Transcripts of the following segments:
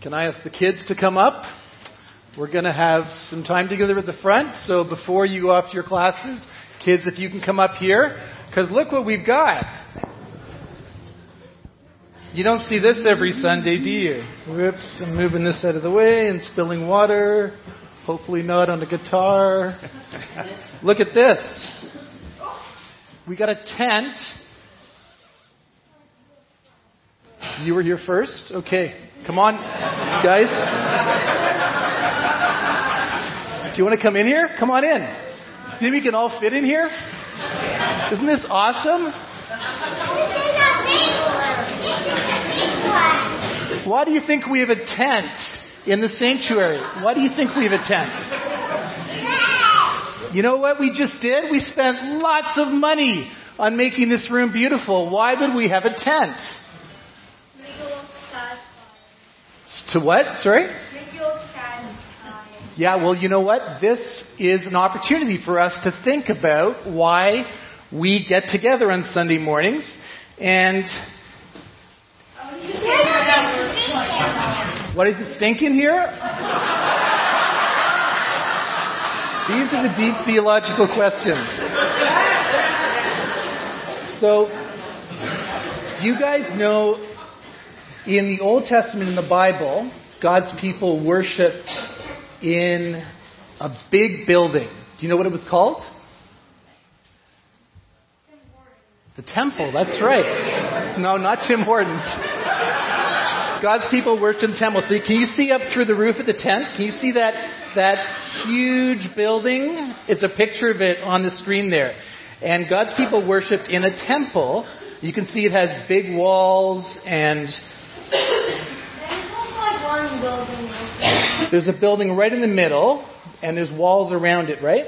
Can I ask the kids to come up? We're going to have some time together at the front. So before you go off to your classes, kids, if you can come up here, because look what we've got. You don't see this every Sunday, do you? Whoops, I'm moving this out of the way and spilling water. Hopefully not on the guitar. look at this. We got a tent. You were here first? Okay. Come on, guys. Do you want to come in here? Come on in. Think we can all fit in here? Isn't this awesome? Why do you think we have a tent in the sanctuary? Why do you think we have a tent? You know what we just did? We spent lots of money on making this room beautiful. Why would we have a tent? To what? Sorry? Yeah, well, you know what? This is an opportunity for us to think about why we get together on Sunday mornings. And. What is it stinking here? These are the deep theological questions. So, you guys know in the Old Testament in the Bible, God's people worshiped in a big building. Do you know what it was called? The temple, that's right. No, not Tim Hortons. God's people worshiped in the temple. So can you see up through the roof of the tent? Can you see that that huge building? It's a picture of it on the screen there. And God's people worshipped in a temple. You can see it has big walls and there's a building right in the middle, and there's walls around it, right?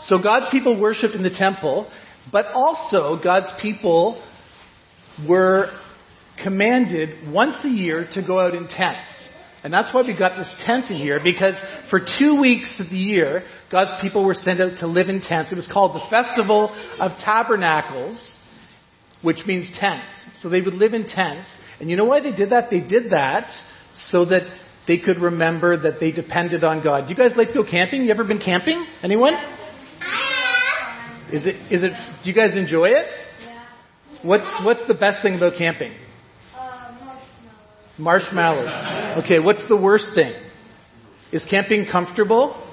So God's people worshiped in the temple, but also God's people were commanded once a year to go out in tents. And that's why we got this tent in here, because for two weeks of the year, God's people were sent out to live in tents. It was called the Festival of Tabernacles, which means tents. So they would live in tents. And you know why they did that? They did that so that they could remember that they depended on God. Do you guys like to go camping? You ever been camping? Anyone? Is it is it do you guys enjoy it? Yeah. What's what's the best thing about camping? Uh, marshmallows. Okay, what's the worst thing? Is camping comfortable?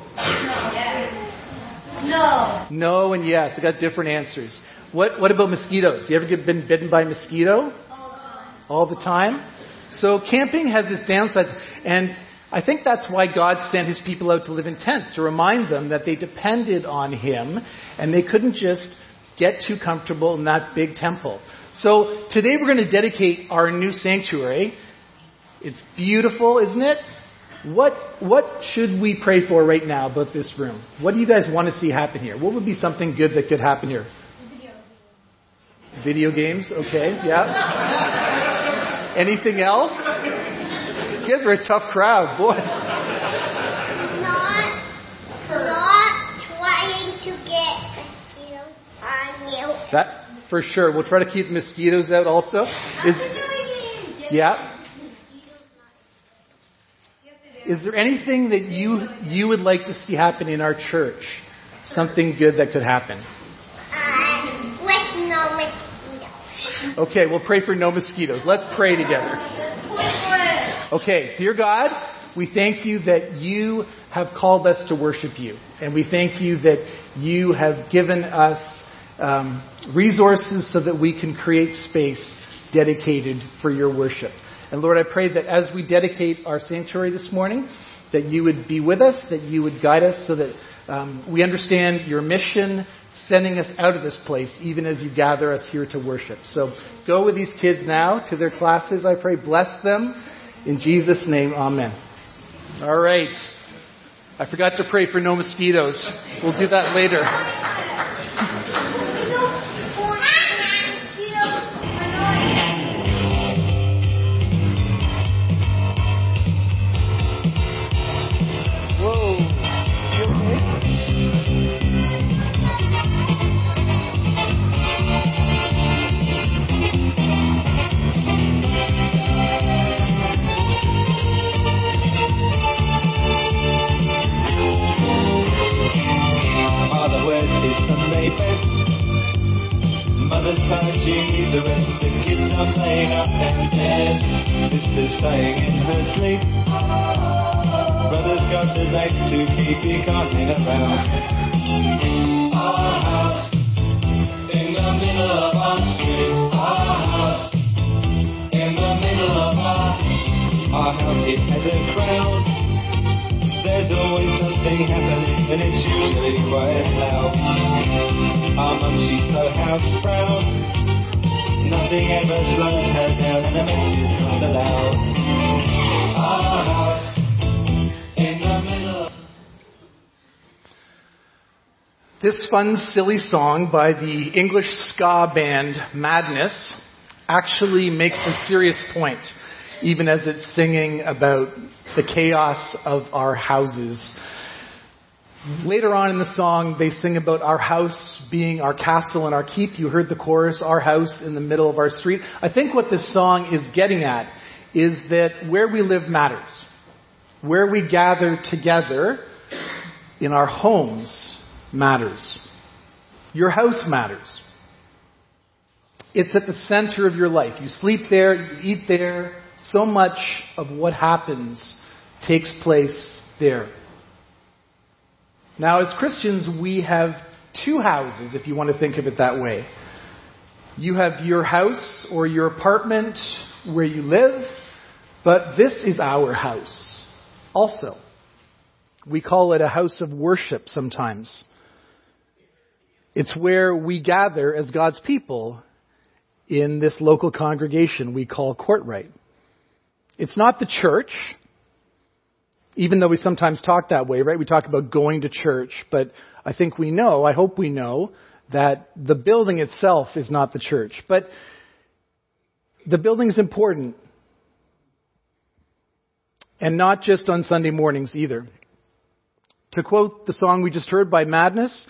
No. No and yes. I got different answers. What what about mosquitoes? You ever get been bitten by a mosquito? All the time. All the time? So camping has its downsides, and I think that's why God sent his people out to live in tents, to remind them that they depended on him, and they couldn't just get too comfortable in that big temple. So today we're going to dedicate our new sanctuary. It's beautiful, isn't it? What, what should we pray for right now about this room? What do you guys want to see happen here? What would be something good that could happen here? Video games, okay, yeah. Anything else? You guys are a tough crowd, boy. Not, not trying to get mosquitoes on you. That for sure. We'll try to keep mosquitoes out also. Is yeah. Is there anything that you you would like to see happen in our church? Something good that could happen? Uh, with no mosquitoes. Okay, we'll pray for no mosquitoes. Let's pray together. Okay, dear God, we thank you that you have called us to worship you. And we thank you that you have given us um, resources so that we can create space dedicated for your worship. And Lord, I pray that as we dedicate our sanctuary this morning, that you would be with us, that you would guide us so that um, we understand your mission, sending us out of this place, even as you gather us here to worship. So go with these kids now to their classes, I pray. Bless them. In Jesus' name, amen. All right. I forgot to pray for no mosquitoes. We'll do that later. The rest of the kids are playing up downstairs. Sister's staying in her sleep. Brother's got a leg to keep you carting around. Our and it's usually quite loud. Our mum, she's so house proud. Nothing ever slows her down, and. This fun, silly song by the English ska band Madness actually makes a serious point, even as it's singing about the chaos of our houses. Later on in the song, they sing about our house being our castle and our keep. You heard the chorus, our house in the middle of our street. I think what this song is getting at is that where we live matters. Where we gather together in our homes matters. Your house matters. It's at the center of your life. You sleep there, you eat there. So much of what happens takes place there. Now, as Christians, we have two houses, if you want to think of it that way. You have your house or your apartment where you live, but this is our house also. We call it a house of worship sometimes. It's where we gather as God's people in this local congregation we call Courtright. It's not the church, even though we sometimes talk that way, right? We talk about going to church, but I think we know, I hope we know, that the building itself is not the church. But the building is important. And not just on Sunday mornings either. To quote the song we just heard by Madness,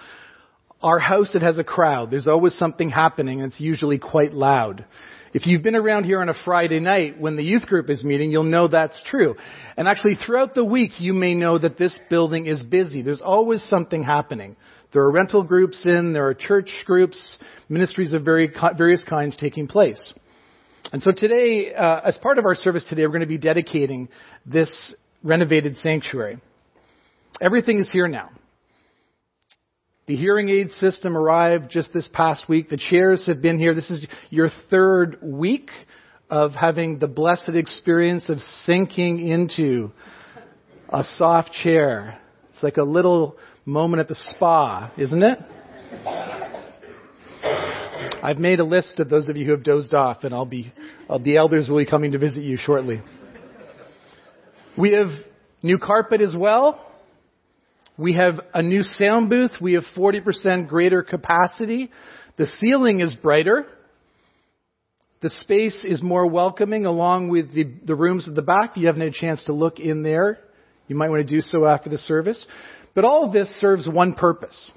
our house, it has a crowd. There's always something happening, and it's usually quite loud. If you've been around here on a Friday night when the youth group is meeting, you'll know that's true. And actually, throughout the week, you may know that this building is busy. There's always something happening. There are rental groups in, there are church groups, ministries of very, various kinds taking place. And so today, uh, as part of our service today, we're going to be dedicating this renovated sanctuary. Everything is here now. The hearing aid system arrived just this past week. The chairs have been here. This is your third week of having the blessed experience of sinking into a soft chair. It's like a little moment at the spa, isn't it? I've made a list of those of you who have dozed off, and I'll be, the elders will be coming to visit you shortly. We have new carpet as well. We have a new sound booth. We have 40% greater capacity. The ceiling is brighter. The space is more welcoming along with the, the rooms at the back. You haven't had a chance to look in there. You might want to do so after the service. But all of this serves one purpose.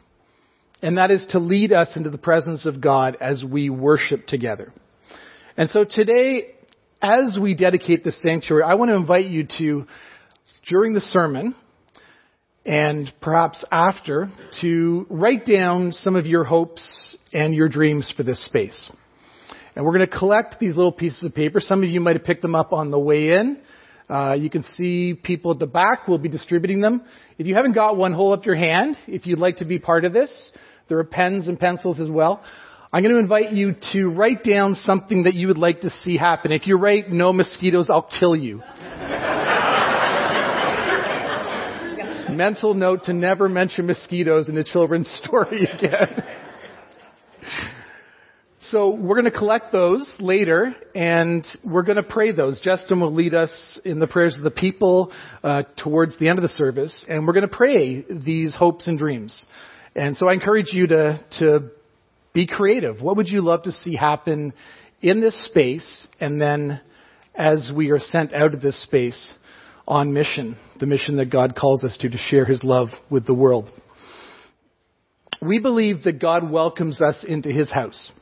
And that is to lead us into the presence of God as we worship together. And so today, as we dedicate the sanctuary, I want to invite you to, during the sermon, and perhaps after to write down some of your hopes and your dreams for this space. And we're going to collect these little pieces of paper. Some of you might have picked them up on the way in. Uh, you can see people at the back will be distributing them. If you haven't got one, hold up your hand if you'd like to be part of this. There are pens and pencils as well. I'm going to invite you to write down something that you would like to see happen. If you write no mosquitoes, I'll kill you. Mental note to never mention mosquitoes in a children's story again. so we're going to collect those later, and we're going to pray those. Justin will lead us in the prayers of the people uh, towards the end of the service, and we're going to pray these hopes and dreams. And so I encourage you to to be creative. What would you love to see happen in this space, and then as we are sent out of this space? On mission, the mission that God calls us to, to share His love with the world. We believe that God welcomes us into His house,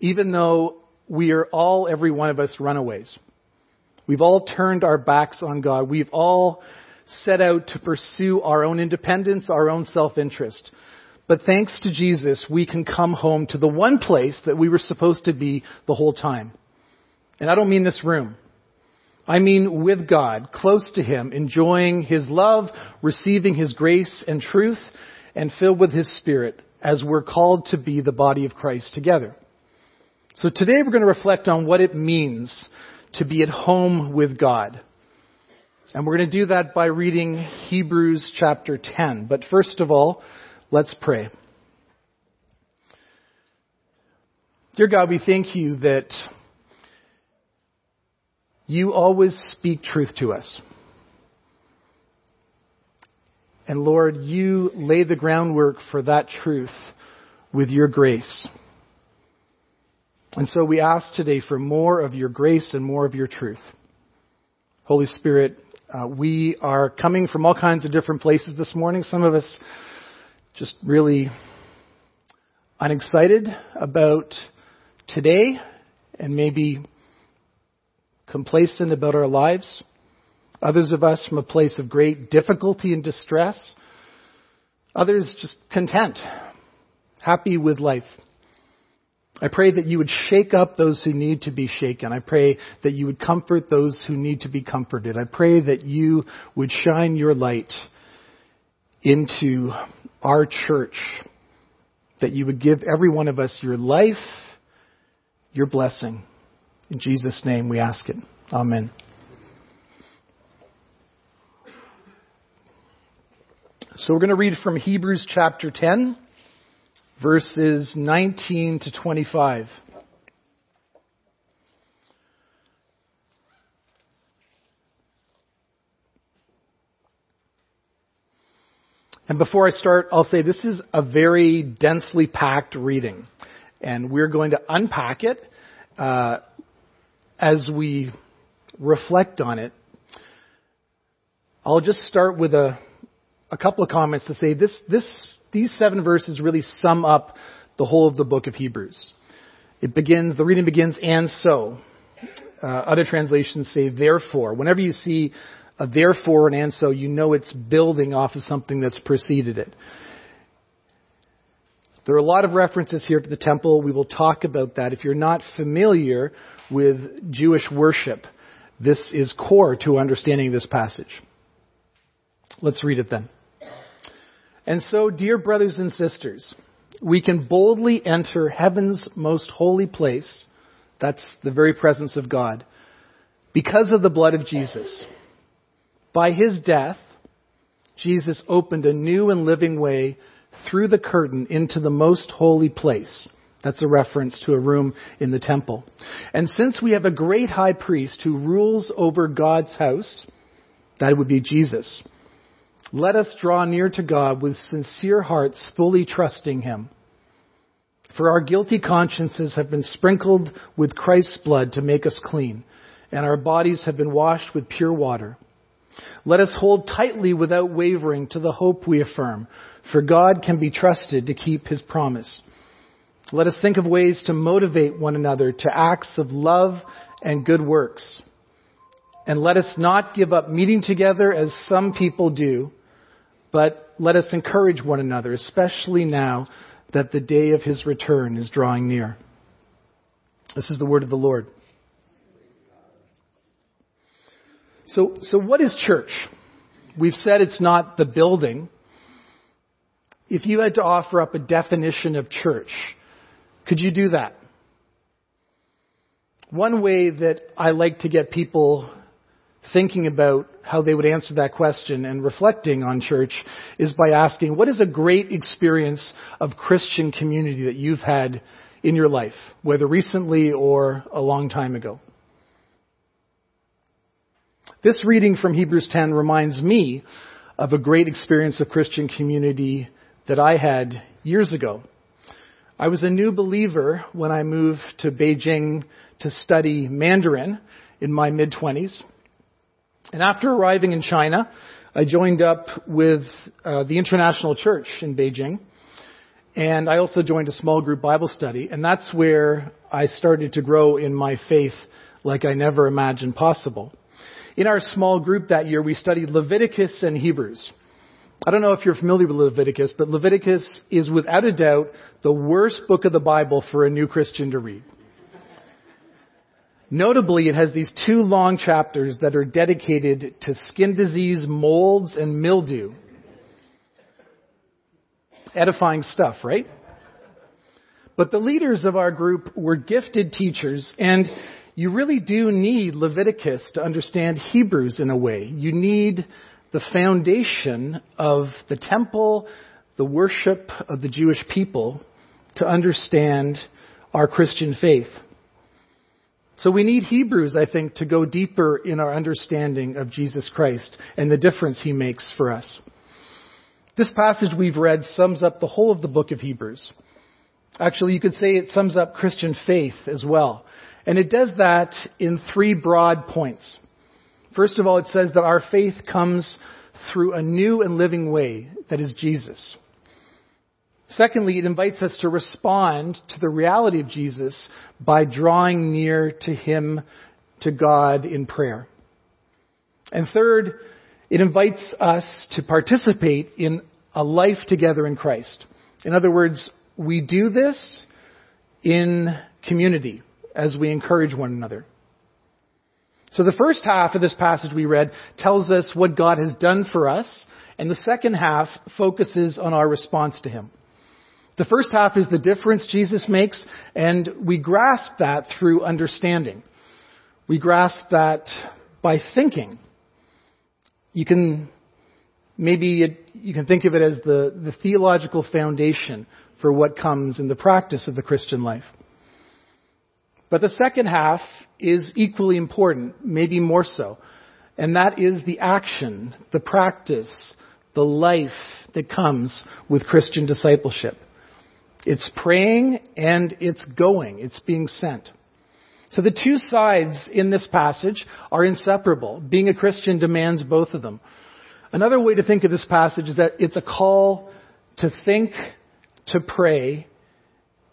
even though we are all, every one of us, runaways. We've all turned our backs on God. We've all set out to pursue our own independence, our own self-interest. But thanks to Jesus, we can come home to the one place that we were supposed to be the whole time. And I don't mean this room. I mean with God, close to Him, enjoying His love, receiving His grace and truth, and filled with His Spirit as we're called to be the body of Christ together. So today we're going to reflect on what it means to be at home with God. And we're going to do that by reading Hebrews chapter 10. But first of all, let's pray. Dear God, we thank you that you always speak truth to us. And Lord, you lay the groundwork for that truth with your grace. And so we ask today for more of your grace and more of your truth. Holy Spirit, uh, we are coming from all kinds of different places this morning. Some of us just really unexcited about today and maybe complacent about our lives. Others of us from a place of great difficulty and distress. Others just content, happy with life. I pray that you would shake up those who need to be shaken. I pray that you would comfort those who need to be comforted. I pray that you would shine your light into our church, that you would give every one of us your life, your blessing. In Jesus' name we ask it. Amen. So we're going to read from Hebrews chapter 10, verses 19 to 25. And before I start, I'll say this is a very densely packed reading. And we're going to unpack it uh, as we reflect on it. I'll just start with a, a couple of comments to say this, this, these seven verses really sum up the whole of the book of Hebrews. It begins, the reading begins, and so. Uh, other translations say therefore. Whenever you see a therefore and and so, you know it's building off of something that's preceded it. There are a lot of references here to the temple. We will talk about that. If you're not familiar with Jewish worship, this is core to understanding this passage. Let's read it then. And so, dear brothers and sisters, we can boldly enter heaven's most holy place. That's the very presence of God. Because of the blood of Jesus. By his death, Jesus opened a new and living way through the curtain into the most holy place. That's a reference to a room in the temple. And since we have a great high priest who rules over God's house, that would be Jesus, let us draw near to God with sincere hearts, fully trusting Him. For our guilty consciences have been sprinkled with Christ's blood to make us clean, and our bodies have been washed with pure water. Let us hold tightly without wavering to the hope we affirm, for God can be trusted to keep his promise. Let us think of ways to motivate one another to acts of love and good works. And let us not give up meeting together as some people do, but let us encourage one another, especially now that the day of his return is drawing near. This is the word of the Lord. So, so what is church? We've said it's not the building. If you had to offer up a definition of church, could you do that? One way that I like to get people thinking about how they would answer that question and reflecting on church is by asking, what is a great experience of Christian community that you've had in your life, whether recently or a long time ago? This reading from Hebrews 10 reminds me of a great experience of Christian community that I had years ago. I was a new believer when I moved to Beijing to study Mandarin in my mid 20s. And after arriving in China, I joined up with uh, the International Church in Beijing. And I also joined a small group Bible study. And that's where I started to grow in my faith like I never imagined possible. In our small group that year, we studied Leviticus and Hebrews. I don't know if you're familiar with Leviticus, but Leviticus is without a doubt the worst book of the Bible for a new Christian to read. Notably, it has these two long chapters that are dedicated to skin disease, molds, and mildew. Edifying stuff, right? But the leaders of our group were gifted teachers, and you really do need Leviticus to understand Hebrews in a way. You need the foundation of the temple, the worship of the Jewish people to understand our Christian faith. So we need Hebrews, I think, to go deeper in our understanding of Jesus Christ and the difference he makes for us. This passage we've read sums up the whole of the book of Hebrews. Actually, you could say it sums up Christian faith as well. And it does that in three broad points. First of all, it says that our faith comes through a new and living way that is Jesus. Secondly, it invites us to respond to the reality of Jesus by drawing near to Him, to God in prayer. And third, it invites us to participate in a life together in Christ. In other words, we do this in community as we encourage one another. So the first half of this passage we read tells us what God has done for us, and the second half focuses on our response to Him. The first half is the difference Jesus makes, and we grasp that through understanding. We grasp that by thinking. You can maybe you can think of it as the, the theological foundation for what comes in the practice of the Christian life. But the second half is equally important, maybe more so. And that is the action, the practice, the life that comes with Christian discipleship. It's praying and it's going. It's being sent. So the two sides in this passage are inseparable. Being a Christian demands both of them. Another way to think of this passage is that it's a call to think, to pray,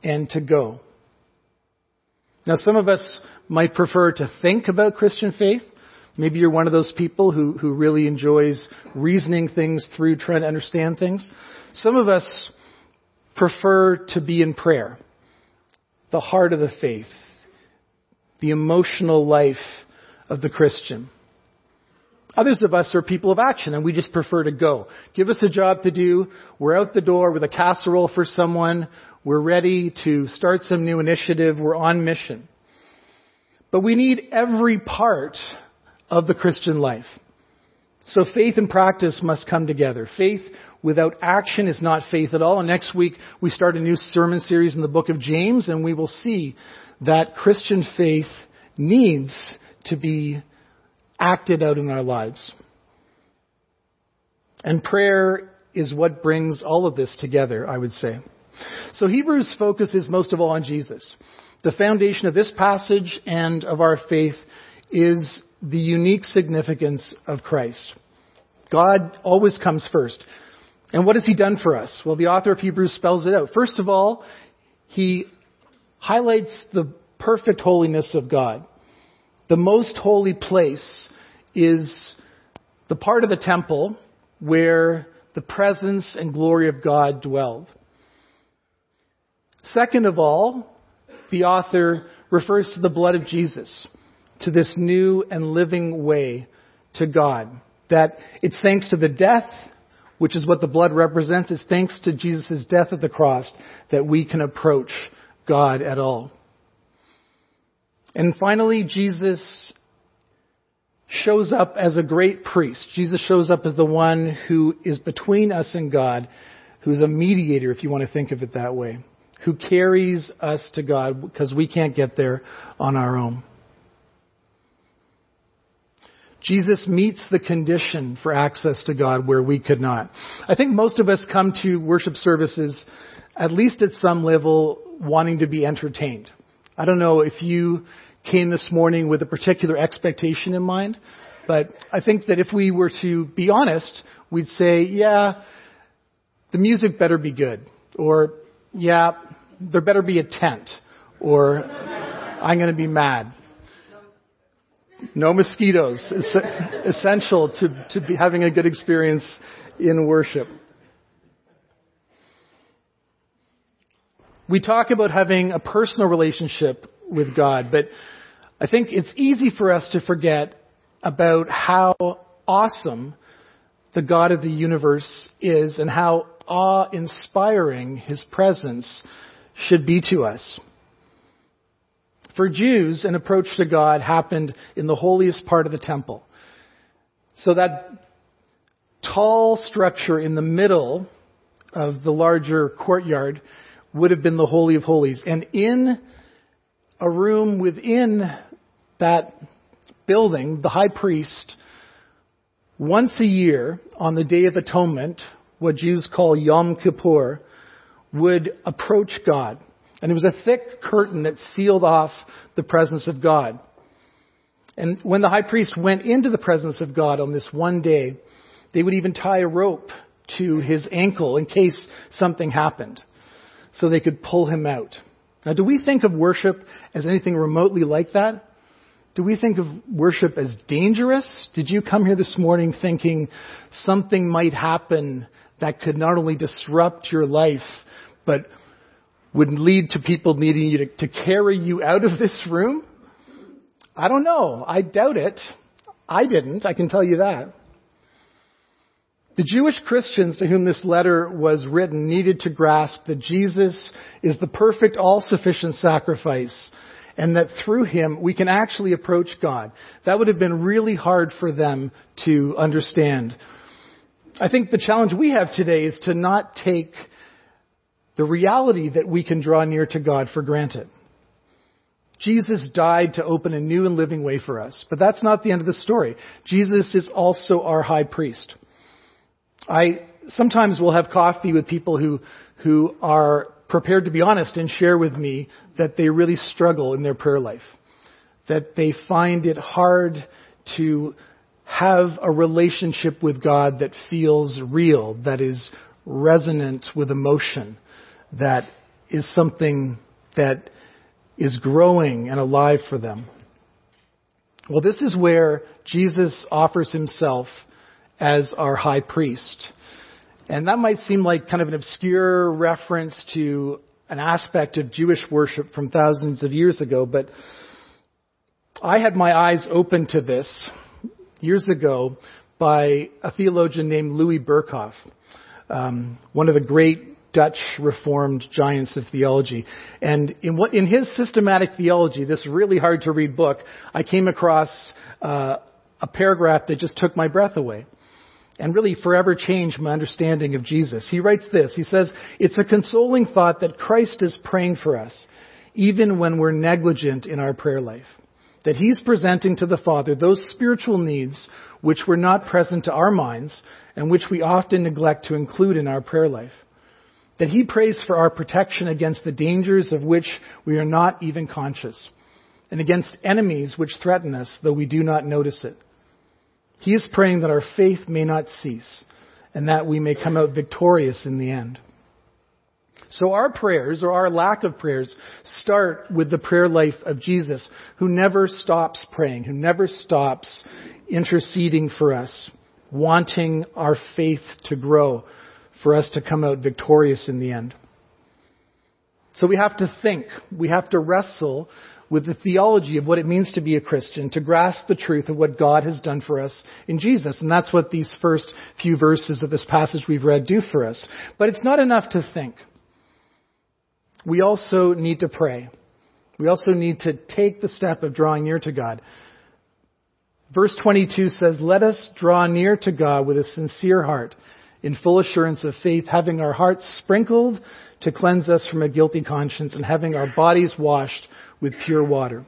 and to go. Now, some of us might prefer to think about Christian faith. Maybe you're one of those people who, who really enjoys reasoning things through, trying to understand things. Some of us prefer to be in prayer, the heart of the faith, the emotional life of the Christian. Others of us are people of action and we just prefer to go. Give us a job to do. We're out the door with a casserole for someone. We're ready to start some new initiative. We're on mission. But we need every part of the Christian life. So faith and practice must come together. Faith without action is not faith at all. And next week we start a new sermon series in the book of James and we will see that Christian faith needs to be acted out in our lives. And prayer is what brings all of this together, I would say. So Hebrews focuses most of all on Jesus. The foundation of this passage and of our faith is the unique significance of Christ. God always comes first. And what has he done for us? Well, the author of Hebrews spells it out. First of all, he highlights the perfect holiness of God. The most holy place is the part of the temple where the presence and glory of God dwelled. Second of all, the author refers to the blood of Jesus, to this new and living way to God. That it's thanks to the death, which is what the blood represents, it's thanks to Jesus' death at the cross that we can approach God at all. And finally, Jesus shows up as a great priest. Jesus shows up as the one who is between us and God, who's a mediator, if you want to think of it that way who carries us to God because we can't get there on our own. Jesus meets the condition for access to God where we could not. I think most of us come to worship services, at least at some level, wanting to be entertained. I don't know if you came this morning with a particular expectation in mind, but I think that if we were to be honest, we'd say, yeah, the music better be good. Or yeah, there better be a tent or I'm going to be mad. No mosquitoes. It's essential to, to be having a good experience in worship. We talk about having a personal relationship with God, but I think it's easy for us to forget about how awesome the God of the universe is and how awe inspiring his presence should be to us. For Jews, an approach to God happened in the holiest part of the temple. So that tall structure in the middle of the larger courtyard would have been the Holy of Holies. And in a room within that building, the high priest, once a year on the Day of Atonement, what Jews call Yom Kippur, would approach God. And it was a thick curtain that sealed off the presence of God. And when the high priest went into the presence of God on this one day, they would even tie a rope to his ankle in case something happened so they could pull him out. Now, do we think of worship as anything remotely like that? Do we think of worship as dangerous? Did you come here this morning thinking something might happen that could not only disrupt your life, but would lead to people needing you to, to carry you out of this room? I don't know. I doubt it. I didn't. I can tell you that. The Jewish Christians to whom this letter was written needed to grasp that Jesus is the perfect, all-sufficient sacrifice and that through him we can actually approach God. That would have been really hard for them to understand. I think the challenge we have today is to not take the reality that we can draw near to God for granted. Jesus died to open a new and living way for us. But that's not the end of the story. Jesus is also our high priest. I sometimes will have coffee with people who, who are prepared to be honest and share with me that they really struggle in their prayer life. That they find it hard to have a relationship with God that feels real, that is resonant with emotion, that is something that is growing and alive for them. Well, this is where Jesus offers himself as our high priest. And that might seem like kind of an obscure reference to an aspect of Jewish worship from thousands of years ago, but I had my eyes open to this years ago by a theologian named Louis Berkhof, um, one of the great Dutch Reformed giants of theology. And in, what, in his systematic theology, this really hard to read book, I came across uh, a paragraph that just took my breath away and really forever changed my understanding of Jesus. He writes this. He says, It's a consoling thought that Christ is praying for us, even when we're negligent in our prayer life. That He's presenting to the Father those spiritual needs which were not present to our minds and which we often neglect to include in our prayer life that He prays for our protection against the dangers of which we are not even conscious, and against enemies which threaten us, though we do not notice it. He is praying that our faith may not cease, and that we may come out victorious in the end. So our prayers, or our lack of prayers, start with the prayer life of Jesus, who never stops praying, who never stops interceding for us, wanting our faith to grow, for us to come out victorious in the end. So we have to think, we have to wrestle with the theology of what it means to be a Christian, to grasp the truth of what God has done for us in Jesus. And that's what these first few verses of this passage we've read do for us. But it's not enough to think. We also need to pray. We also need to take the step of drawing near to God. Verse 22 says, Let us draw near to God with a sincere heart in full assurance of faith, having our hearts sprinkled to cleanse us from a guilty conscience, and having our bodies washed with pure water.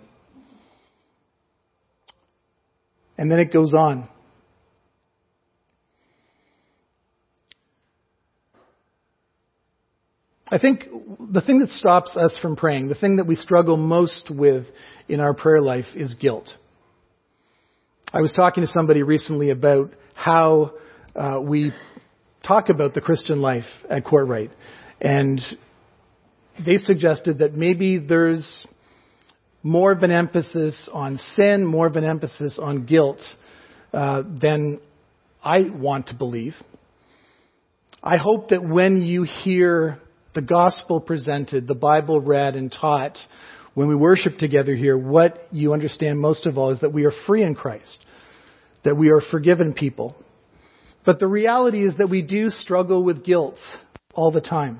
And then it goes on. I think the thing that stops us from praying, the thing that we struggle most with in our prayer life is guilt. I was talking to somebody recently about how uh, we talk about the Christian life at Courtright. And they suggested that maybe there's more of an emphasis on sin, more of an emphasis on guilt uh, than I want to believe. I hope that when you hear the gospel presented, the Bible read and taught, when we worship together here, what you understand most of all is that we are free in Christ, that we are forgiven people. But the reality is that we do struggle with guilt all the time.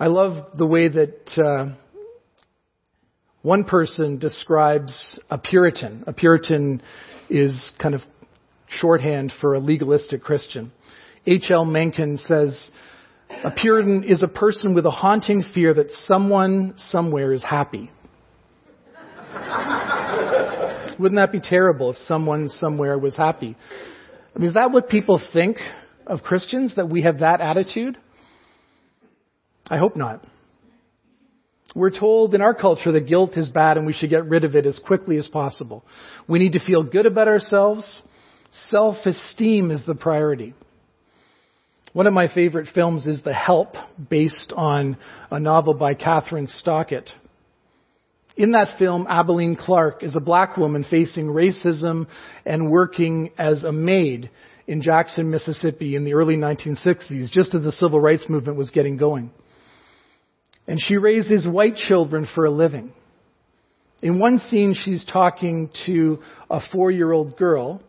I love the way that uh, one person describes a Puritan. A Puritan is kind of shorthand for a legalistic Christian. H.L. Mencken says, a Puritan is a person with a haunting fear that someone somewhere is happy. Wouldn't that be terrible if someone somewhere was happy? I mean, is that what people think of Christians, that we have that attitude? I hope not. We're told in our culture that guilt is bad and we should get rid of it as quickly as possible. We need to feel good about ourselves. Self-esteem is the priority. One of my favorite films is The Help, based on a novel by Kathryn Stockett. In that film, Aibileen Clark is a black woman facing racism and working as a maid in Jackson, Mississippi in the early 1960s, just as the civil rights movement was getting going. And she raises white children for a living. In one scene, she's talking to a four year old girl,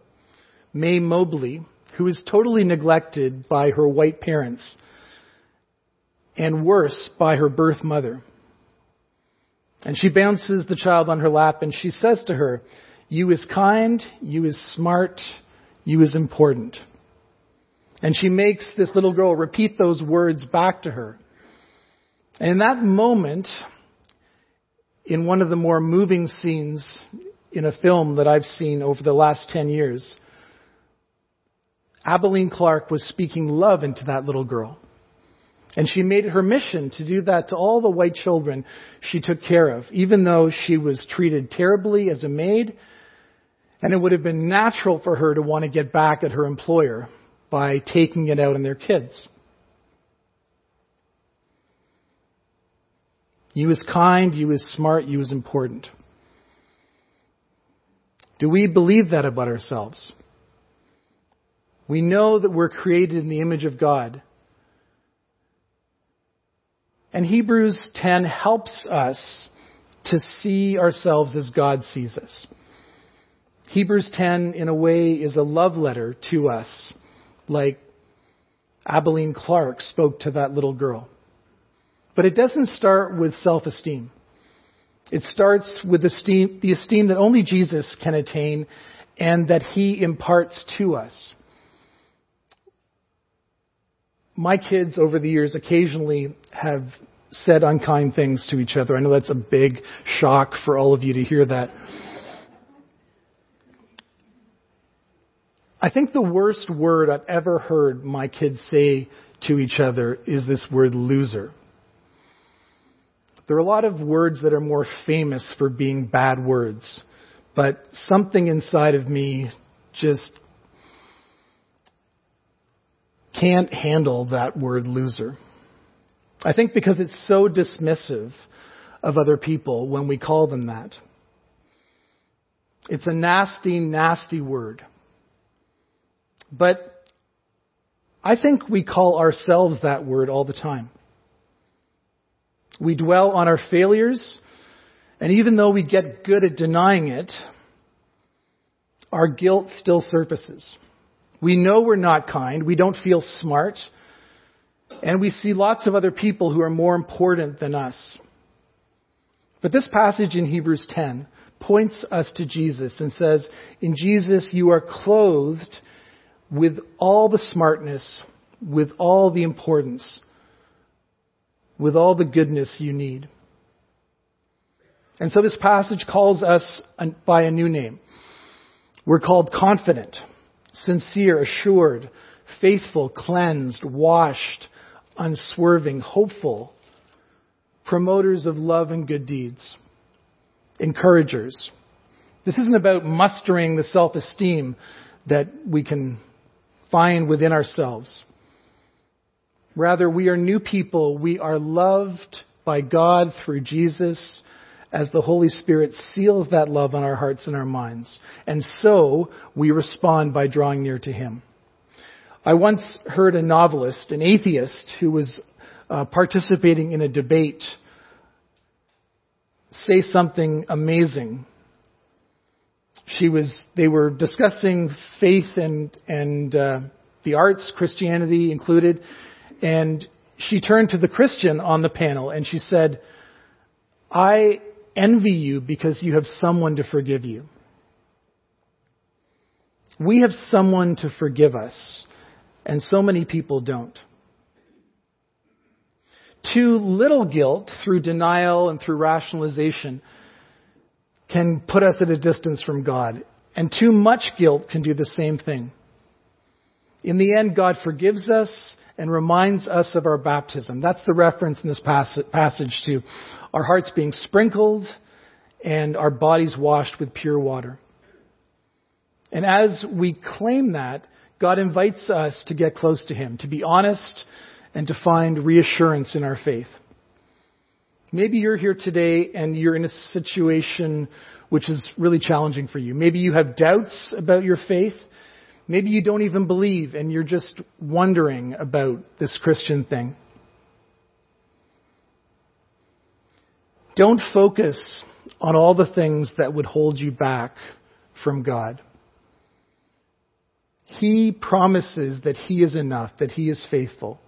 Mae Mobley, who is totally neglected by her white parents, and worse, by her birth mother. And she bounces the child on her lap and she says to her, You is kind, you is smart, you is important. And she makes this little girl repeat those words back to her. And in that moment, in one of the more moving scenes in a film that I've seen over the last 10 years, Aibileen Clark was speaking love into that little girl. And she made it her mission to do that to all the white children she took care of, even though she was treated terribly as a maid. And it would have been natural for her to want to get back at her employer by taking it out on their kids. You was kind, you was smart, you was important. Do we believe that about ourselves? We know that we're created in the image of God. And Hebrews 10 helps us to see ourselves as God sees us. Hebrews 10, in a way, is a love letter to us, like Aibileen Clark spoke to that little girl. But it doesn't start with self-esteem. It starts with esteem, the esteem that only Jesus can attain and that he imparts to us my kids over the years occasionally have said unkind things to each other. I know that's a big shock for all of you to hear that. I think the worst word I've ever heard my kids say to each other is this word loser. There are a lot of words that are more famous for being bad words, but something inside of me just can't handle that word loser. I think because it's so dismissive of other people when we call them that. It's a nasty, nasty word. But I think we call ourselves that word all the time. We dwell on our failures, and even though we get good at denying it, our guilt still surfaces. We know we're not kind. We don't feel smart. And we see lots of other people who are more important than us. But this passage in Hebrews 10 points us to Jesus and says, in Jesus you are clothed with all the smartness, with all the importance, with all the goodness you need. And so this passage calls us by a new name. We're called confident sincere, assured, faithful, cleansed, washed, unswerving, hopeful, promoters of love and good deeds, encouragers. This isn't about mustering the self-esteem that we can find within ourselves. Rather, we are new people. We are loved by God through Jesus, as the Holy Spirit seals that love on our hearts and our minds. And so we respond by drawing near to Him. I once heard a novelist, an atheist, who was uh, participating in a debate say something amazing. She was, they were discussing faith and, and uh, the arts, Christianity included, and she turned to the Christian on the panel and she said, I envy you because you have someone to forgive you. We have someone to forgive us, and so many people don't. Too little guilt through denial and through rationalization can put us at a distance from God, and too much guilt can do the same thing. In the end, God forgives us and reminds us of our baptism. That's the reference in this passage to our hearts being sprinkled and our bodies washed with pure water. And as we claim that, God invites us to get close to Him, to be honest, and to find reassurance in our faith. Maybe you're here today and you're in a situation which is really challenging for you. Maybe you have doubts about your faith. Maybe you don't even believe and you're just wondering about this Christian thing. Don't focus on all the things that would hold you back from God. He promises that He is enough, that He is faithful.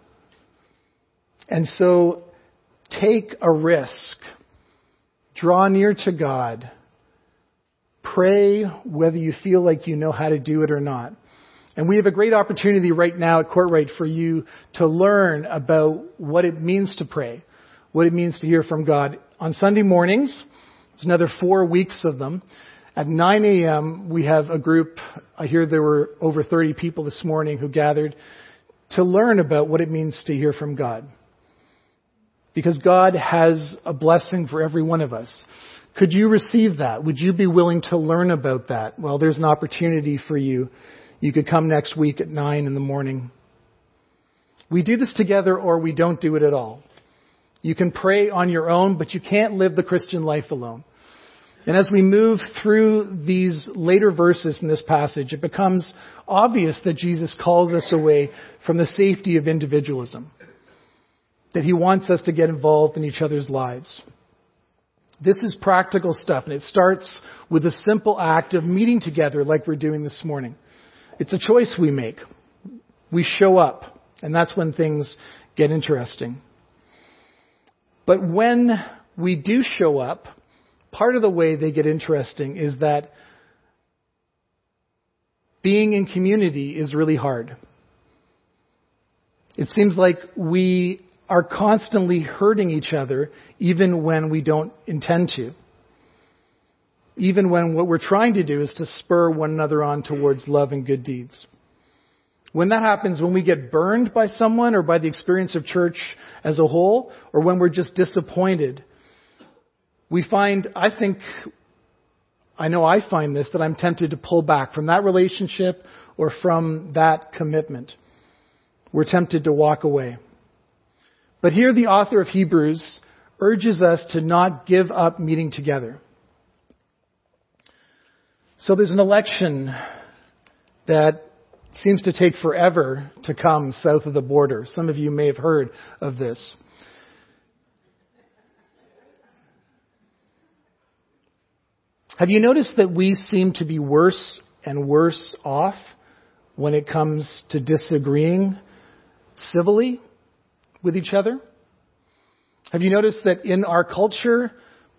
And so take a risk. Draw near to God. Pray whether you feel like you know how to do it or not. And we have a great opportunity right now at Kortright for you to learn about what it means to pray, what it means to hear from God. On Sunday mornings, there's another four weeks of them. At 9 a.m., we have a group, I hear there were over 30 people this morning who gathered to learn about what it means to hear from God. Because God has a blessing for every one of us. Could you receive that? Would you be willing to learn about that? Well, there's an opportunity for you you could come next week at 9 in the morning. We do this together or we don't do it at all. You can pray on your own, but you can't live the Christian life alone. And as we move through these later verses in this passage, it becomes obvious that Jesus calls us away from the safety of individualism. That he wants us to get involved in each other's lives. This is practical stuff, and it starts with a simple act of meeting together like we're doing this morning. It's a choice we make. We show up, and that's when things get interesting. But when we do show up, part of the way they get interesting is that being in community is really hard. It seems like we are constantly hurting each other even when we don't intend to even when what we're trying to do is to spur one another on towards love and good deeds. When that happens, when we get burned by someone or by the experience of church as a whole, or when we're just disappointed, we find, I think, I know I find this, that I'm tempted to pull back from that relationship or from that commitment. We're tempted to walk away. But here the author of Hebrews urges us to not give up meeting together. So there's an election that seems to take forever to come south of the border. Some of you may have heard of this. Have you noticed that we seem to be worse and worse off when it comes to disagreeing civilly with each other? Have you noticed that in our culture,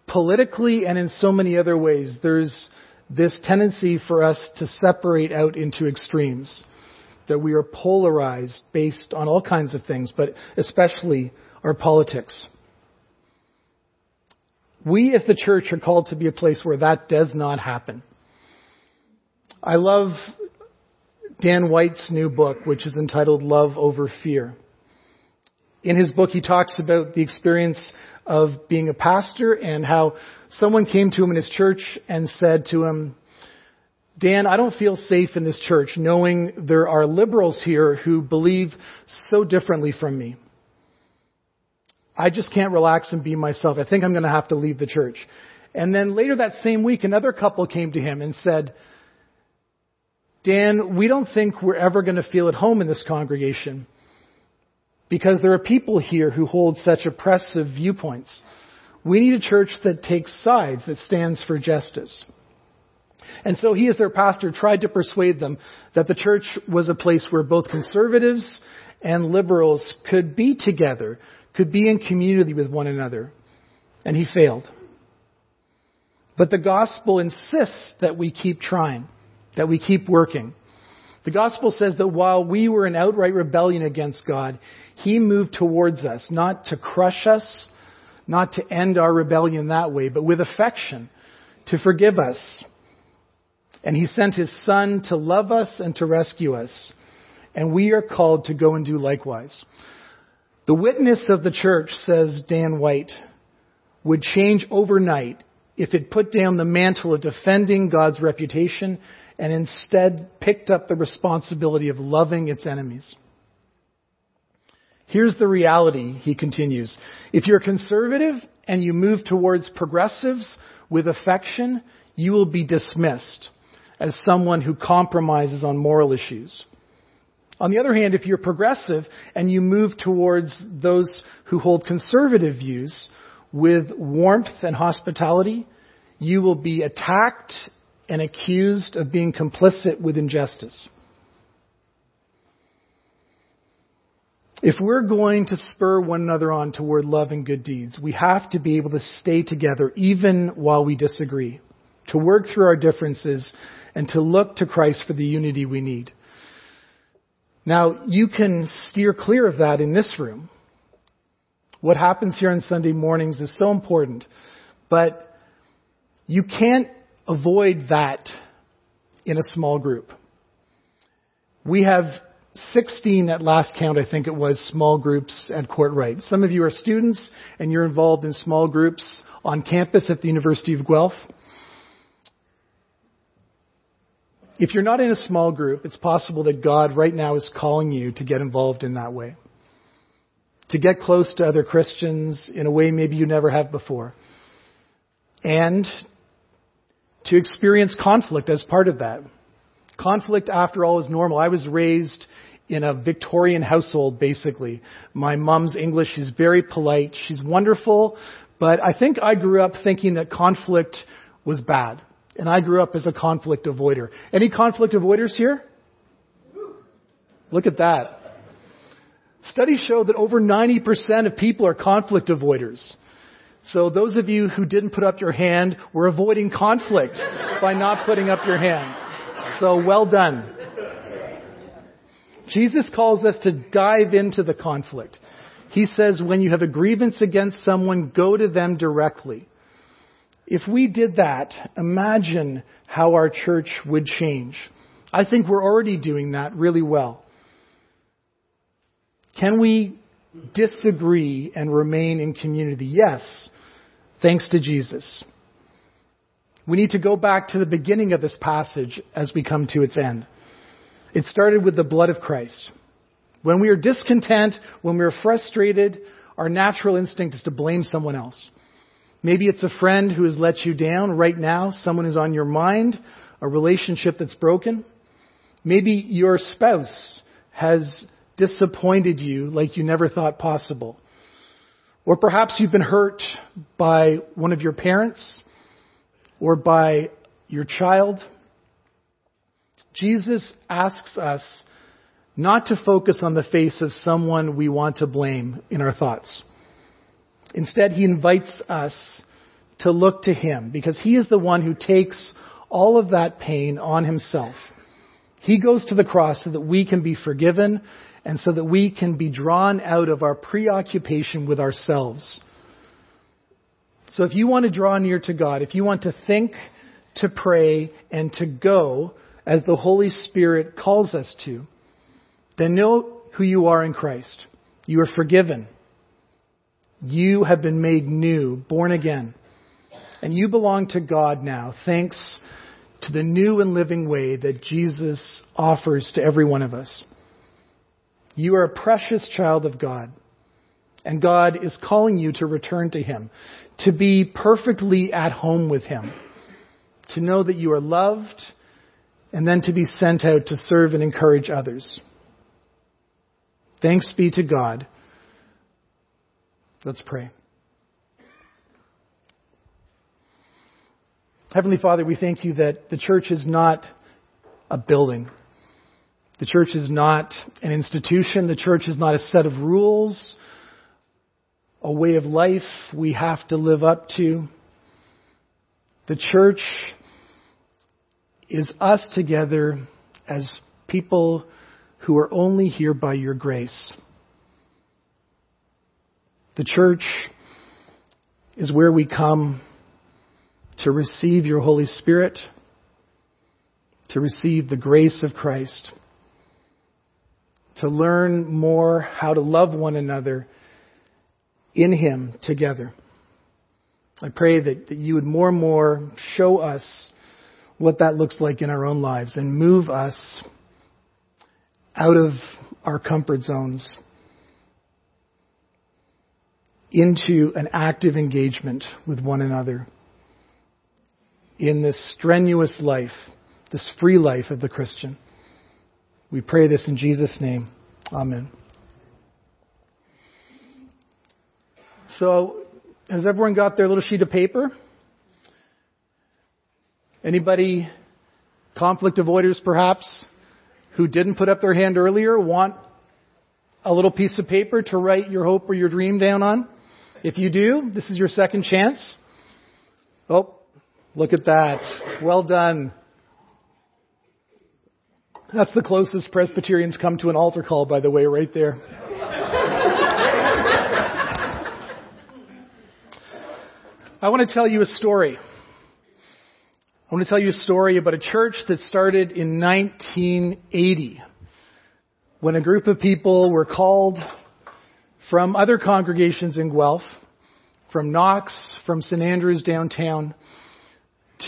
politically and in so many other ways, there's this tendency for us to separate out into extremes, that we are polarized based on all kinds of things, but especially our politics. We as the church are called to be a place where that does not happen. I love Dan White's new book, which is entitled Love Over Fear. In his book, he talks about the experience of being a pastor and how someone came to him in his church and said to him, Dan, I don't feel safe in this church knowing there are liberals here who believe so differently from me. I just can't relax and be myself. I think I'm going to have to leave the church. And then later that same week, another couple came to him and said, Dan, we don't think we're ever going to feel at home in this congregation because there are people here who hold such oppressive viewpoints. We need a church that takes sides, that stands for justice. And so he, as their pastor, tried to persuade them that the church was a place where both conservatives and liberals could be together, could be in community with one another. And he failed. But the gospel insists that we keep trying, that we keep working. The gospel says that while we were in outright rebellion against God, he moved towards us, not to crush us, not to end our rebellion that way, but with affection, to forgive us. And he sent his son to love us and to rescue us. And we are called to go and do likewise. The witness of the church, says Dan White, would change overnight if it put down the mantle of defending God's reputation and instead picked up the responsibility of loving its enemies. Here's the reality, he continues. If you're conservative and you move towards progressives with affection, you will be dismissed as someone who compromises on moral issues. On the other hand, if you're progressive and you move towards those who hold conservative views with warmth and hospitality, you will be attacked and accused of being complicit with injustice. If we're going to spur one another on toward love and good deeds, we have to be able to stay together even while we disagree, to work through our differences, and to look to Christ for the unity we need. Now, you can steer clear of that in this room. What happens here on Sunday mornings is so important, but you can't avoid that in a small group. We have 16 at last count, I think it was, small groups at Kortright. Some of you are students and you're involved in small groups on campus at the University of Guelph. If you're not in a small group, it's possible that God right now is calling you to get involved in that way. To get close to other Christians in a way maybe you never have before. And to experience conflict as part of that. Conflict, after all, is normal. I was raised in a Victorian household, basically. My mom's English is very polite. She's wonderful, but I think I grew up thinking that conflict was bad. And I grew up as a conflict avoider. Any conflict avoiders here? Look at that. Studies show that over 90% of people are conflict avoiders. So those of you who didn't put up your hand were avoiding conflict by not putting up your hand. So well done. Jesus calls us to dive into the conflict. He says when you have a grievance against someone, go to them directly. If we did that, imagine how our church would change. I think we're already doing that really well. Can we disagree and remain in community? Yes, thanks to Jesus. We need to go back to the beginning of this passage as we come to its end. It started with the blood of Christ. When we are discontent, when we are frustrated, our natural instinct is to blame someone else. Maybe it's a friend who has let you down right now, someone who's on your mind, a relationship that's broken. Maybe your spouse has disappointed you like you never thought possible. Or perhaps you've been hurt by one of your parents or by your child. Jesus asks us not to focus on the face of someone we want to blame in our thoughts. Instead, he invites us to look to him because he is the one who takes all of that pain on himself. He goes to the cross so that we can be forgiven and so that we can be drawn out of our preoccupation with ourselves. So if you want to draw near to God, if you want to think, to pray, and to go as the Holy Spirit calls us to, then know who you are in Christ. You are forgiven. You have been made new, born again. And you belong to God now, thanks to the new and living way that Jesus offers to every one of us. You are a precious child of God. And God is calling you to return to Him, to be perfectly at home with Him, to know that you are loved, and then to be sent out to serve and encourage others. Thanks be to God. Let's pray. Heavenly Father, we thank you that the church is not a building. The church is not an institution. The church is not a set of rules, a way of life we have to live up to. The church is us together as people who are only here by your grace. The church is where we come to receive your Holy Spirit, to receive the grace of Christ, to learn more how to love one another in Him together. I pray that, that you would more and more show us what that looks like in our own lives and move us out of our comfort zones into an active engagement with one another in this strenuous life, this free life of the Christian. We pray this in Jesus' name. Amen. So, has everyone got their little sheet of paper? Anybody, conflict avoiders perhaps, who didn't put up their hand earlier, want a little piece of paper to write your hope or your dream down on? If you do, this is your second chance. Oh, look at that. Well done. That's the closest Presbyterians come to an altar call, by the way, right there. I want to tell you a story. I want to tell you a story about a church that started in 1980 when a group of people were called from other congregations in Guelph, from Knox, from St. Andrews downtown,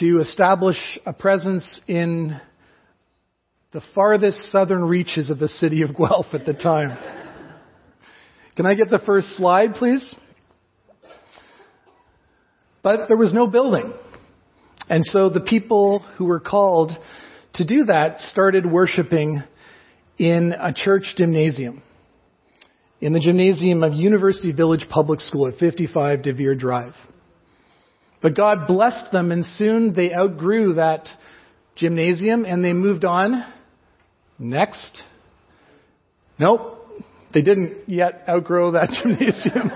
to establish a presence in the farthest southern reaches of the city of Guelph at the time. Can I get the first slide, please? But there was no building. And so the people who were called to do that started worshiping in a church gymnasium. In the gymnasium of University Village Public School at 55 DeVere Drive. But God blessed them and soon they outgrew that gymnasium and they moved on. Next. Nope. They didn't yet outgrow that gymnasium.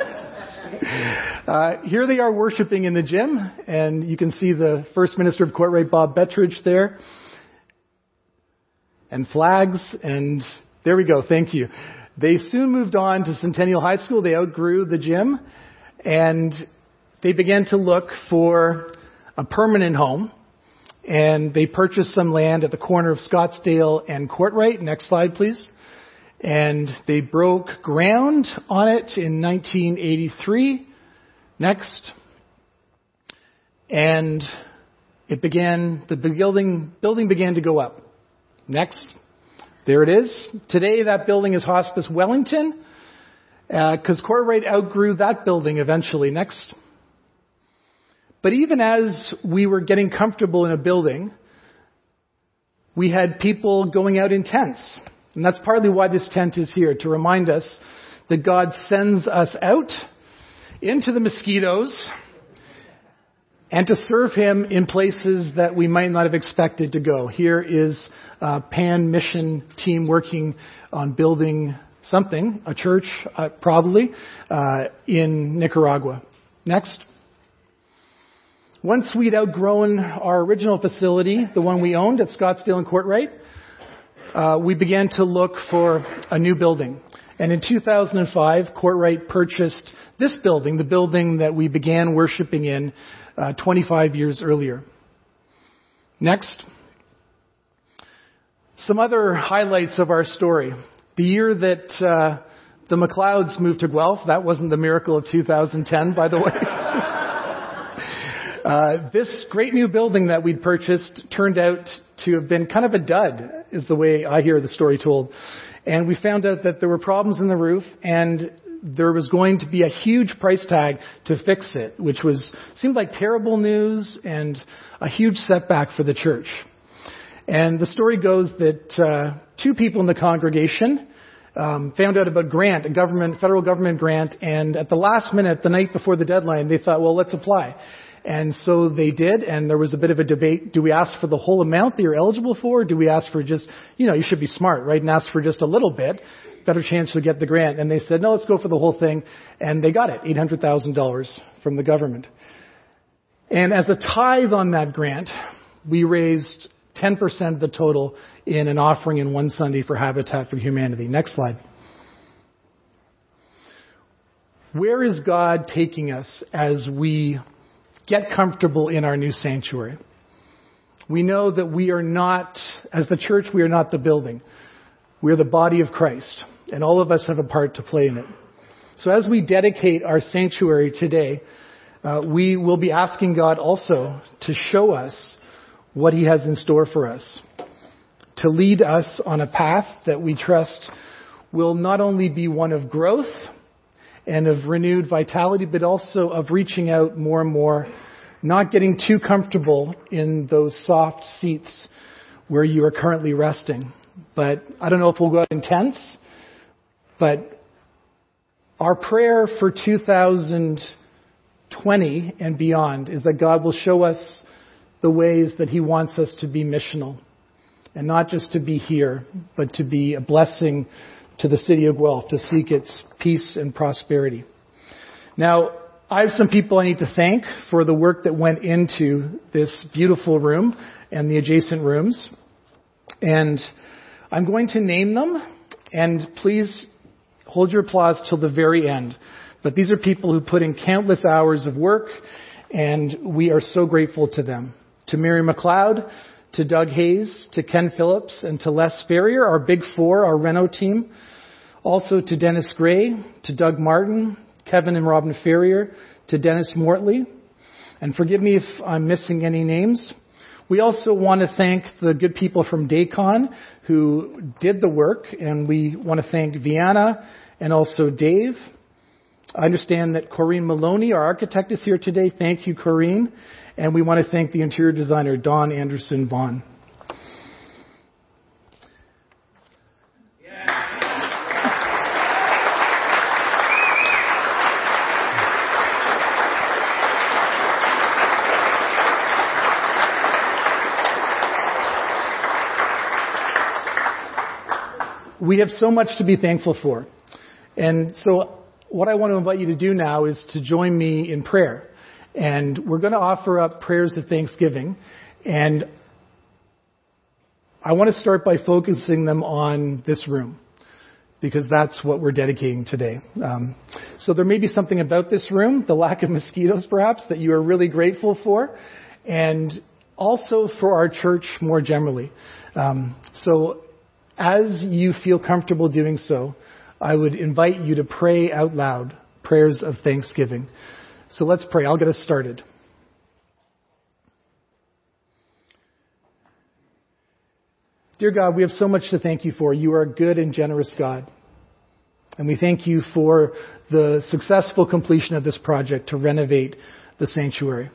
Uh, here they are worshiping in the gym, and you can see the First Minister of court, Kortright, Bob Bettridge, there. And flags, and there we go, thank you. They soon moved on to Centennial High School. They outgrew the gym, and they began to look for a permanent home. And they purchased some land at the corner of Scottsdale and Kortright. Next slide, please. And they broke ground on it in 1983 Next. And it began, the building, building began to go up. Next. There it is. Today that building is Hospice Wellington, because uh, Kortright outgrew that building eventually. Next. But even as we were getting comfortable in a building, we had people going out in tents. And that's partly why this tent is here, to remind us that God sends us out into the mosquitoes and to serve him in places that we might not have expected to go. Here is a Pan Mission team working on building something, a church uh, probably, uh, in Nicaragua. Next. Once we'd outgrown our original facility, the one we owned at Scottsdale and Kortright, uh, we began to look for a new building. And in 2005, Kortright purchased this building, the building that we began worshiping in uh, 25 years earlier. Next. Some other highlights of our story. The year that uh, the McLeods moved to Guelph, that wasn't the miracle of 2010, by the way. uh, this great new building that we'd purchased turned out to have been kind of a dud, is the way I hear the story told. And we found out that there were problems in the roof, and there was going to be a huge price tag to fix it, which was seemed like terrible news and a huge setback for the church. And the story goes that uh, two people in the congregation um, found out about grant, a government, federal government grant, and at the last minute, the night before the deadline, they thought, well, let's apply. And so they did, and there was a bit of a debate. Do we ask for the whole amount that you're eligible for? Or do we ask for just, you know, you should be smart, right? And ask for just a little bit. Better chance to get the grant. And they said, no, let's go for the whole thing. And they got it, $800,000 from the government. And as a tithe on that grant, we raised 10% of the total in an offering in one Sunday for Habitat for Humanity. Next slide. Where is God taking us as we get comfortable in our new sanctuary? We know that we are not, as the church, we are not the building. We are the body of Christ, and all of us have a part to play in it. So as we dedicate our sanctuary today, uh, we will be asking God also to show us what He has in store for us, to lead us on a path that we trust will not only be one of growth and of renewed vitality, but also of reaching out more and more, not getting too comfortable in those soft seats where you are currently resting. But I don't know if we'll go intense, but our prayer for 2020 and beyond is that God will show us the ways that He wants us to be missional. And not just to be here, but to be a blessing to the city of Guelph, to seek its peace and prosperity. Now, I have some people I need to thank for the work that went into this beautiful room and the adjacent rooms. And I'm going to name them, and please hold your applause till the very end. But these are people who put in countless hours of work, and we are so grateful to them to Mary McLeod, to Doug Hayes, to Ken Phillips, and to Les Ferrier, our big four, our Reno team. Also to Dennis Gray, to Doug Martin, Kevin and Robin Ferrier, to Dennis Mortley. And forgive me if I'm missing any names. We also want to thank the good people from Dacon who did the work, and we want to thank Viana and also Dave. I understand that Corrine Maloney, our architect, is here today. Thank you, Corrine. And we want to thank the interior designer, Don Anderson Vaughn. we have so much to be thankful for. And so what I want to invite you to do now is to join me in prayer. And we're going to offer up prayers of thanksgiving. And I want to start by focusing them on this room because that's what we're dedicating today. Um, so there may be something about this room, the lack of mosquitoes perhaps, that you are really grateful for, and also for our church more generally. Um, so as you feel comfortable doing so, I would invite you to pray out loud prayers of thanksgiving. So let's pray. I'll get us started. Dear God, we have so much to thank you for. You are a good and generous God. And we thank you for the successful completion of this project to renovate the sanctuary.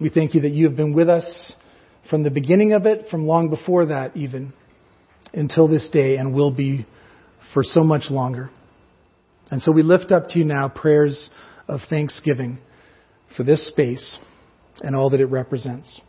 We thank you that you have been with us from the beginning of it, from long before that even, until this day, and will be for so much longer. And so we lift up to you now prayers of thanksgiving for this space and all that it represents.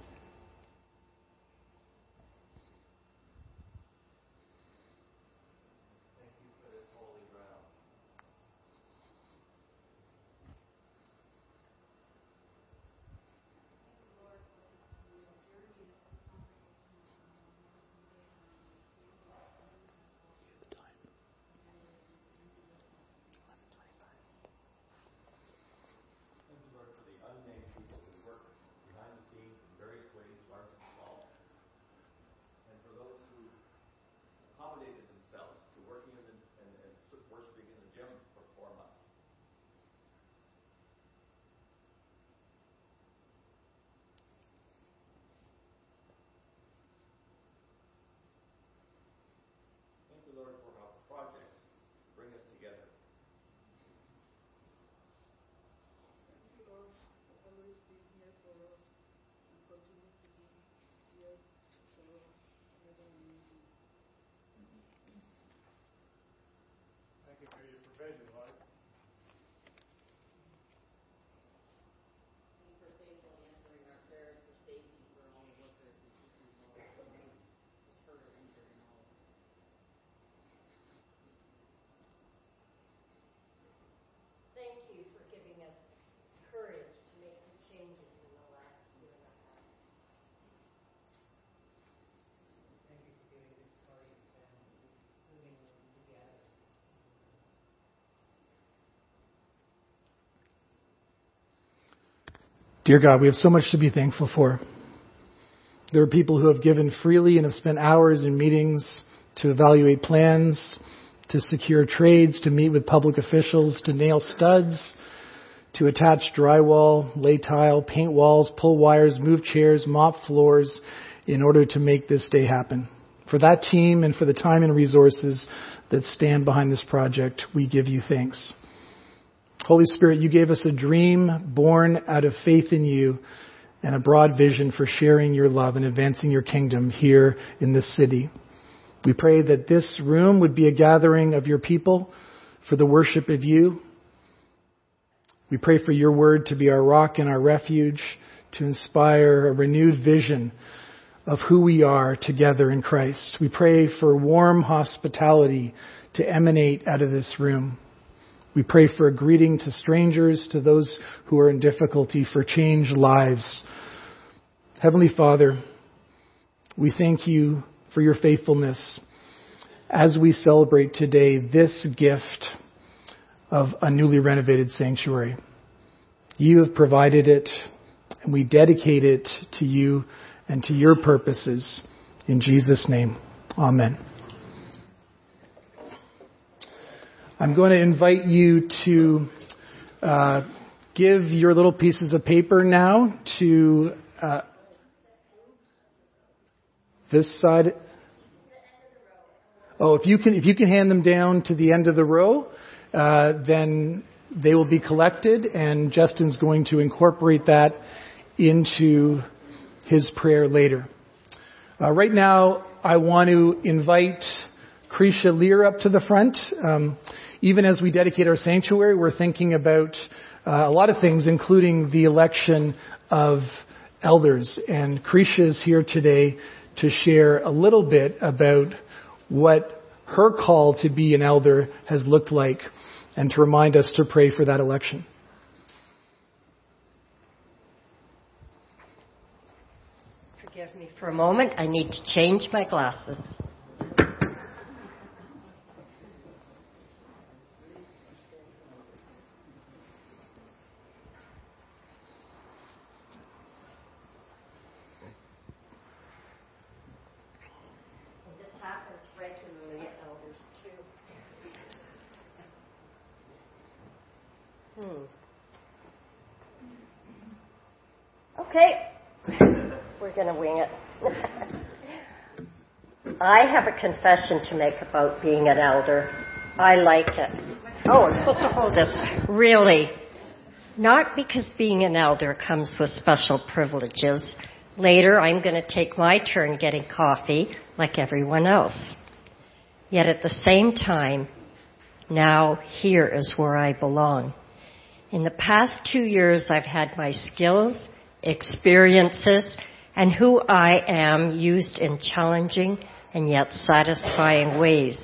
unnamed people who work behind the scenes and very Thank you for your provision, Lord. Thanks for faithfully answering our prayers for safety for all the workers and keeping them all just hurt or injured and all. Thank you for giving us courage to make the changes in the last year and a half. Thank you for giving this party family, living together. Dear God, we have so much to be thankful for. There are people who have given freely and have spent hours in meetings to evaluate plans, to secure trades, to meet with public officials, to nail studs, to attach drywall, lay tile, paint walls, pull wires, move chairs, mop floors in order to make this day happen. For that team and for the time and resources that stand behind this project, we give you thanks. Holy Spirit, you gave us a dream born out of faith in you and a broad vision for sharing your love and advancing your kingdom here in this city. We pray that this room would be a gathering of your people for the worship of you. We pray for your word to be our rock and our refuge, to inspire a renewed vision of who we are together in Christ. We pray for warm hospitality to emanate out of this room. We pray for a greeting to strangers, to those who are in difficulty, for changed lives. Heavenly Father, we thank you for your faithfulness as we celebrate today this gift of a newly renovated sanctuary. You have provided it, and we dedicate it to you and to your purposes. In Jesus' name, Amen. I'm going to invite you to uh, give your little pieces of paper now to uh, this side. Oh, if you can, if you can hand them down to the end of the row, uh, then they will be collected, and Justin's going to incorporate that into his prayer later. Uh, right now, I want to invite Krisha Lear up to the front. Um, even as we dedicate our sanctuary, we're thinking about uh, a lot of things, including the election of elders. And Krisha is here today to share a little bit about what her call to be an elder has looked like and to remind us to pray for that election. Forgive me for a moment. I need to change my glasses. And This happens regularly at elders too. Hmm. Okay. We're going to wing it. I have confession to make about being an elder. I like it. Oh, I'm supposed to hold this. Really. Not because being an elder comes with special privileges. Later, I'm going to take my turn getting coffee like everyone else. Yet at the same time, now here is where I belong. In the past two years, I've had my skills, experiences, and who I am used in challenging and yet satisfying ways.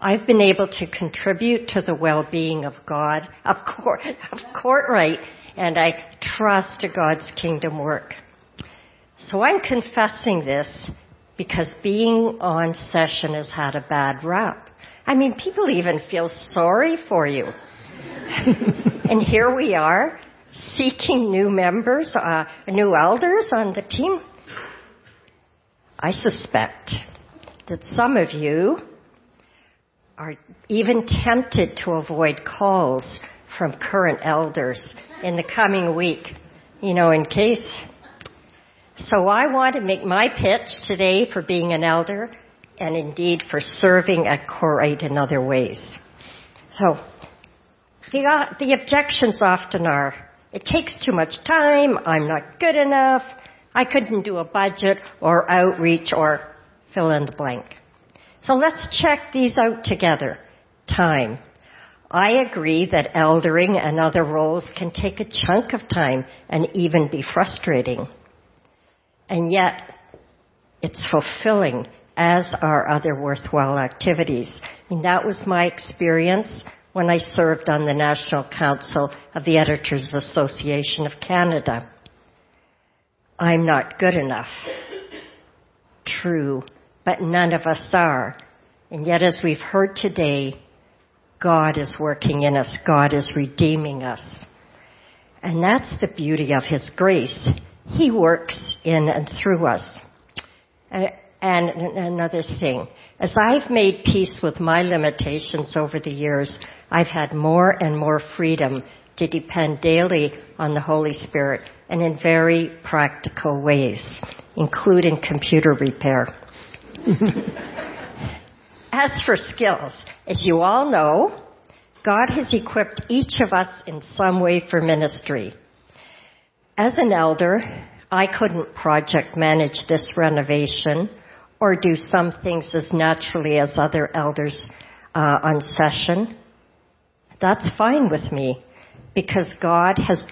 I've been able to contribute to the well-being of God, of court, of Kortright, and I trust to God's kingdom work. So I'm confessing this because being on session has had a bad rap. I mean, people even feel sorry for you. and here we are, seeking new members, uh, new elders on the team. I suspect that some of you are even tempted to avoid calls from current elders in the coming week, you know, in case. So I want to make my pitch today for being an elder and indeed for serving at Kortright in other ways. So, the, uh, the objections often are, it takes too much time, I'm not good enough, I couldn't do a budget or outreach or fill in the blank. So let's check these out together. Time. I agree that eldering and other roles can take a chunk of time and even be frustrating. And yet, it's fulfilling as are other worthwhile activities. Mean, that was my experience when I served on the National Council of the Editors Association of Canada. I'm not good enough. True, but none of us are. And yet, as we've heard today, God is working in us. God is redeeming us. And that's the beauty of His grace. He works in and through us. And another thing, as I've made peace with my limitations over the years, I've had more and more freedom to depend daily on the Holy Spirit and in very practical ways, including computer repair. as for skills, as you all know, God has equipped each of us in some way for ministry. As an elder, I couldn't project manage this renovation or do some things as naturally as other elders uh, on session. That's fine with me because God has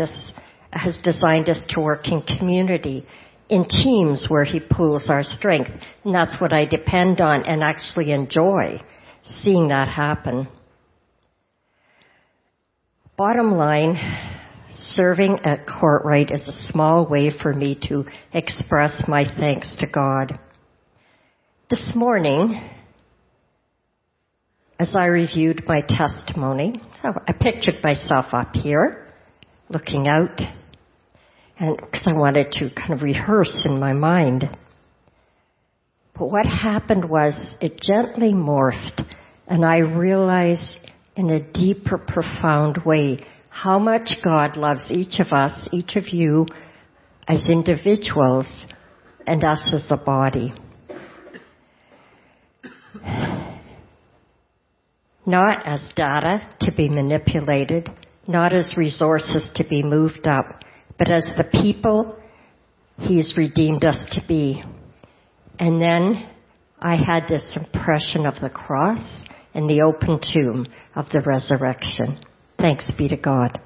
us, has designed us to work in community, in teams where He pools our strength. And that's what I depend on and actually enjoy seeing that happen. Bottom line, serving at Kortright is a small way for me to express my thanks to God. This morning, as I reviewed my testimony, so I pictured myself up here, looking out, and because I wanted to kind of rehearse in my mind. But what happened was it gently morphed, and I realized in a deeper, profound way how much God loves each of us, each of you, as individuals, and us as a body. Not as data to be manipulated, not as resources to be moved up, but as the people He's redeemed us to be. And then I had this impression of the cross and the open tomb of the resurrection. Thanks be to God.